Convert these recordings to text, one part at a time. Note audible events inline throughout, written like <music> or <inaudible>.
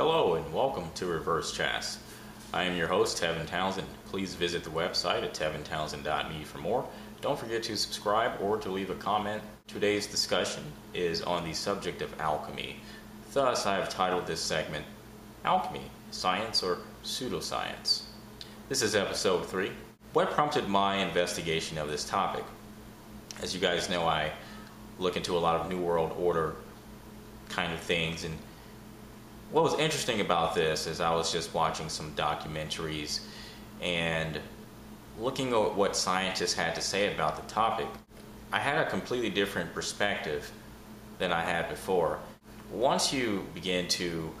Hello and welcome to Reverse Chess. I am your host, Tevin Townsend. Please visit the website at tevintownsend.me for more. Don't forget to subscribe or to leave a comment. Today's discussion is on the subject of alchemy. Thus, I have titled this segment Alchemy, Science or Pseudoscience. This is episode 3. What prompted my investigation of this topic? As you guys know, I look into a lot of New World Order kind of things and what was interesting about this is I was just watching some documentaries and looking at what scientists had to say about the topic. I had a completely different perspective than I had before. Once you begin to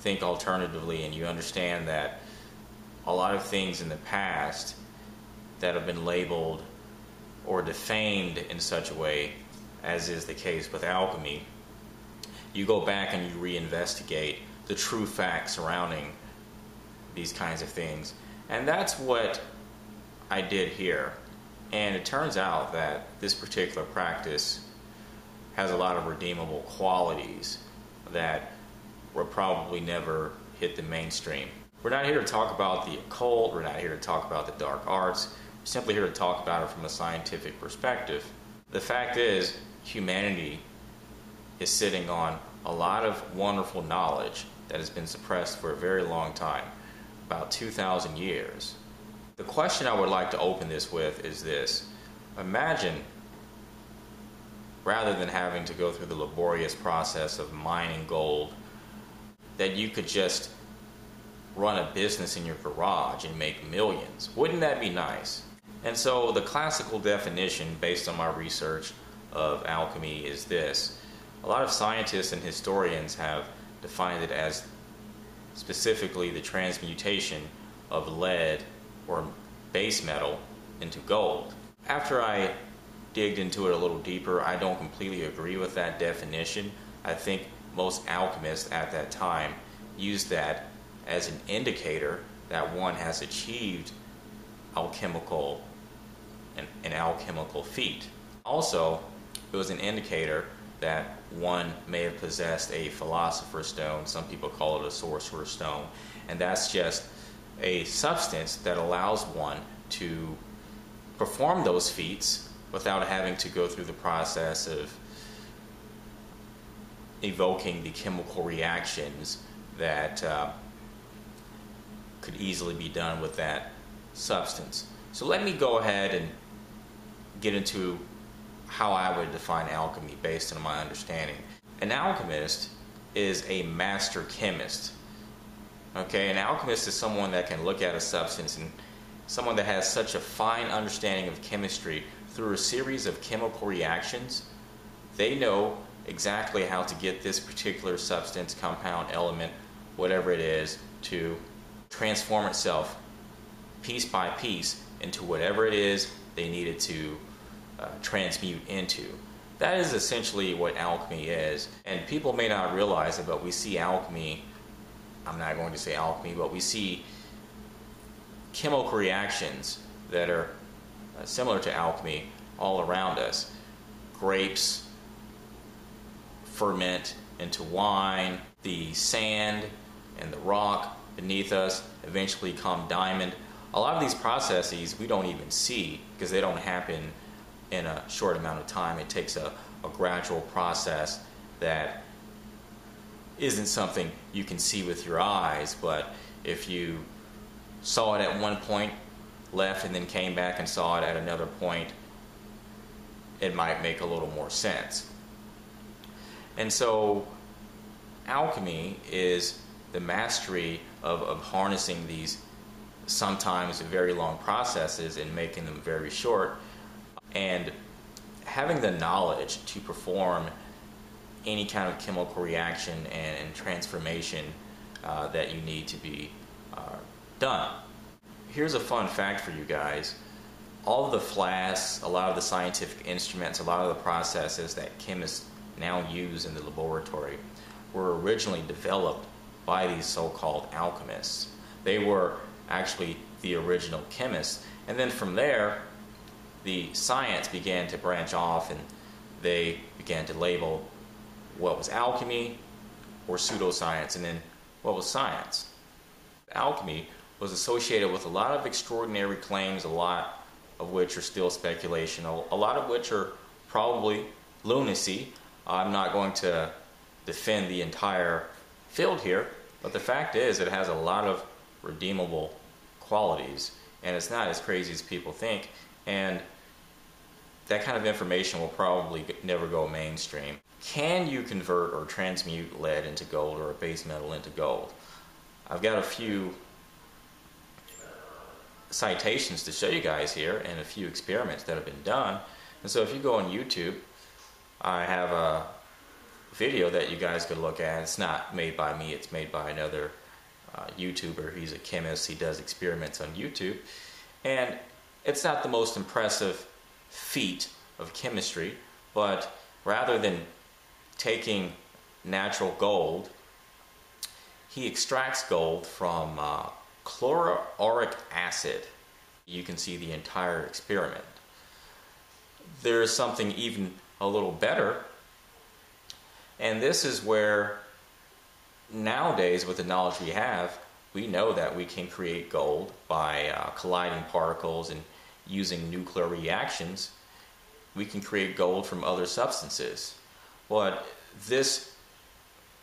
think alternatively and you understand that a lot of things in the past that have been labeled or defamed in such a way, as is the case with alchemy, you go back and you reinvestigate the true facts surrounding these kinds of things. And that's what I did here. And it turns out that this particular practice has a lot of redeemable qualities that will probably never hit the mainstream. We're not here to talk about the occult, we're not here to talk about the dark arts, we're simply here to talk about it from a scientific perspective. The fact is, humanity is sitting on a lot of wonderful knowledge that has been suppressed for a very long time, about 2,000 years. The question I would like to open this with is this Imagine, rather than having to go through the laborious process of mining gold, that you could just run a business in your garage and make millions. Wouldn't that be nice? And so, the classical definition, based on my research of alchemy, is this. A lot of scientists and historians have defined it as specifically the transmutation of lead or base metal into gold. After I digged into it a little deeper, I don't completely agree with that definition. I think most alchemists at that time used that as an indicator that one has achieved alchemical an, an alchemical feat. Also, it was an indicator that one may have possessed a philosopher's stone. Some people call it a sorcerer's stone. And that's just a substance that allows one to perform those feats without having to go through the process of evoking the chemical reactions that uh, could easily be done with that substance. So let me go ahead and get into how I would define alchemy based on my understanding. An alchemist is a master chemist. Okay, an alchemist is someone that can look at a substance and someone that has such a fine understanding of chemistry through a series of chemical reactions. They know exactly how to get this particular substance, compound, element, whatever it is, to transform itself piece by piece into whatever it is they need it to uh, transmute into. That is essentially what alchemy is. And people may not realize it, but we see alchemy, I'm not going to say alchemy, but we see chemical reactions that are uh, similar to alchemy all around us. Grapes ferment into wine, the sand and the rock beneath us eventually become diamond. A lot of these processes we don't even see because they don't happen in a short amount of time. It takes a, a gradual process that isn't something you can see with your eyes, but if you saw it at one point, left, and then came back and saw it at another point, it might make a little more sense. And so, alchemy is the mastery of, of harnessing these sometimes very long processes and making them very short and having the knowledge to perform any kind of chemical reaction and, and transformation uh, that you need to be uh, done. Here's a fun fact for you guys. All of the flasks, a lot of the scientific instruments, a lot of the processes that chemists now use in the laboratory were originally developed by these so-called alchemists. They were actually the original chemists. And then from there, the science began to branch off and they began to label what was alchemy or pseudoscience. And then what was science? Alchemy was associated with a lot of extraordinary claims, a lot of which are still speculation, a lot of which are probably lunacy. I'm not going to defend the entire field here, but the fact is it has a lot of redeemable qualities and it's not as crazy as people think. And that kind of information will probably never go mainstream. Can you convert or transmute lead into gold or a base metal into gold? I've got a few citations to show you guys here and a few experiments that have been done. And so if you go on YouTube, I have a video that you guys could look at. It's not made by me, it's made by another uh, YouTuber. He's a chemist, he does experiments on YouTube. And it's not the most impressive feat of chemistry, but rather than taking natural gold, he extracts gold from uh, chloroauric acid. You can see the entire experiment. There is something even a little better, and this is where nowadays, with the knowledge we have, we know that we can create gold by uh, colliding particles and using nuclear reactions. We can create gold from other substances. But this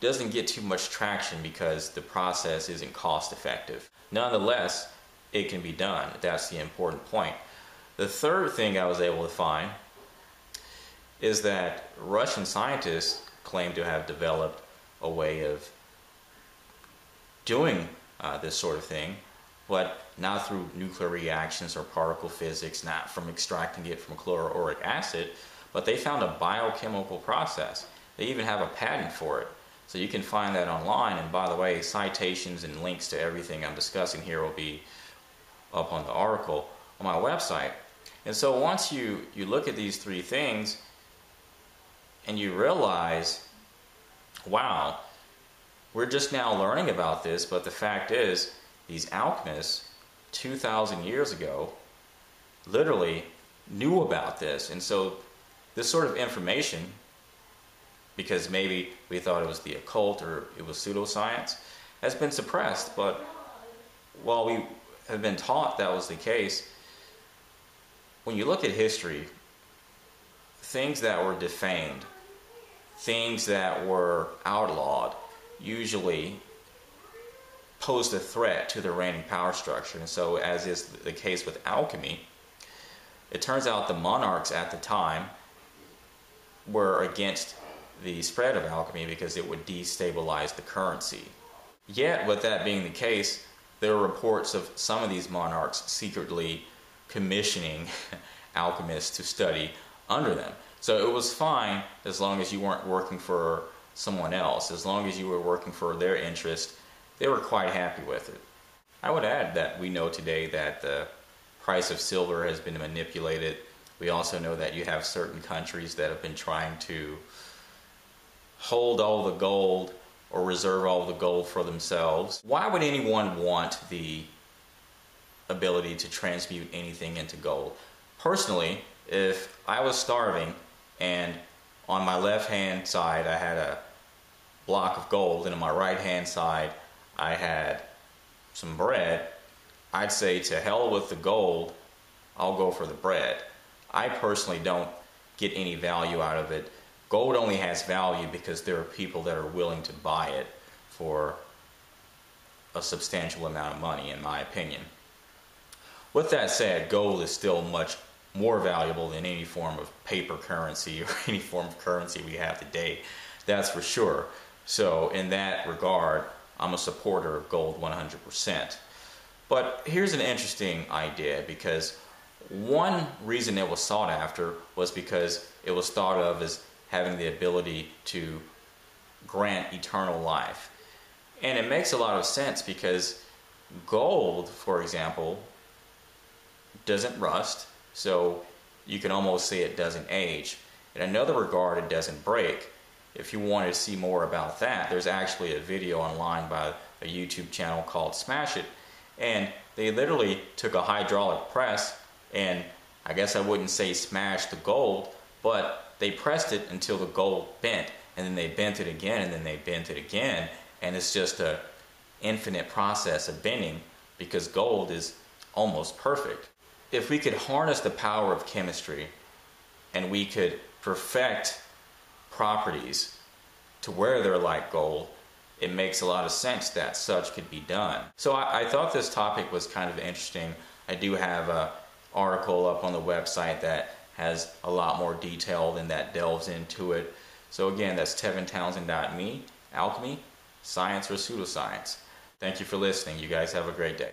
doesn't get too much traction because the process isn't cost effective. Nonetheless, it can be done. That's the important point. The third thing I was able to find is that Russian scientists claim to have developed a way of doing uh, this sort of thing, but not through nuclear reactions or particle physics, not from extracting it from chloroauric acid, but they found a biochemical process. They even have a patent for it. So you can find that online. And by the way, citations and links to everything I'm discussing here will be up on the article on my website. And so once you, you look at these three things and you realize, wow, we're just now learning about this, but the fact is, these alchemists 2,000 years ago literally knew about this. And so, this sort of information, because maybe we thought it was the occult or it was pseudoscience, has been suppressed. But while we have been taught that was the case, when you look at history, things that were defamed, things that were outlawed, usually posed a threat to the reigning power structure. And so, as is the case with alchemy, it turns out the monarchs at the time were against the spread of alchemy because it would destabilize the currency. Yet, with that being the case, there are reports of some of these monarchs secretly commissioning <laughs> alchemists to study under them. So it was fine as long as you weren't working for someone else. As long as you were working for their interest, they were quite happy with it. I would add that we know today that the price of silver has been manipulated. We also know that you have certain countries that have been trying to hold all the gold or reserve all the gold for themselves. Why would anyone want the ability to transmute anything into gold? Personally, if I was starving and on my left hand side I had a block of gold and on my right hand side I had some bread, I'd say to hell with the gold, I'll go for the bread. I personally don't get any value out of it. Gold only has value because there are people that are willing to buy it for a substantial amount of money, in my opinion. With that said, gold is still much more valuable than any form of paper currency <laughs> or any form of currency we have today. That's for sure. So, in that regard, I'm a supporter of gold 100%. But here's an interesting idea because one reason it was sought after was because it was thought of as having the ability to grant eternal life. And it makes a lot of sense because gold, for example, doesn't rust, so you can almost say it doesn't age. In another regard, it doesn't break. If you want to see more about that, there's actually a video online by a YouTube channel called Smash It. And they literally took a hydraulic press and I guess I wouldn't say smashed the gold, but they pressed it until the gold bent. And then they bent it again and then they bent it again. And it's just a infinite process of bending because gold is almost perfect. If we could harness the power of chemistry and we could perfect properties to where they're like gold, it makes a lot of sense that such could be done. So I, I thought this topic was kind of interesting. I do have a article up on the website that has a lot more detail than that delves into it. So again, that's tevintownsend.me, alchemy, science or pseudoscience. Thank you for listening. You guys have a great day.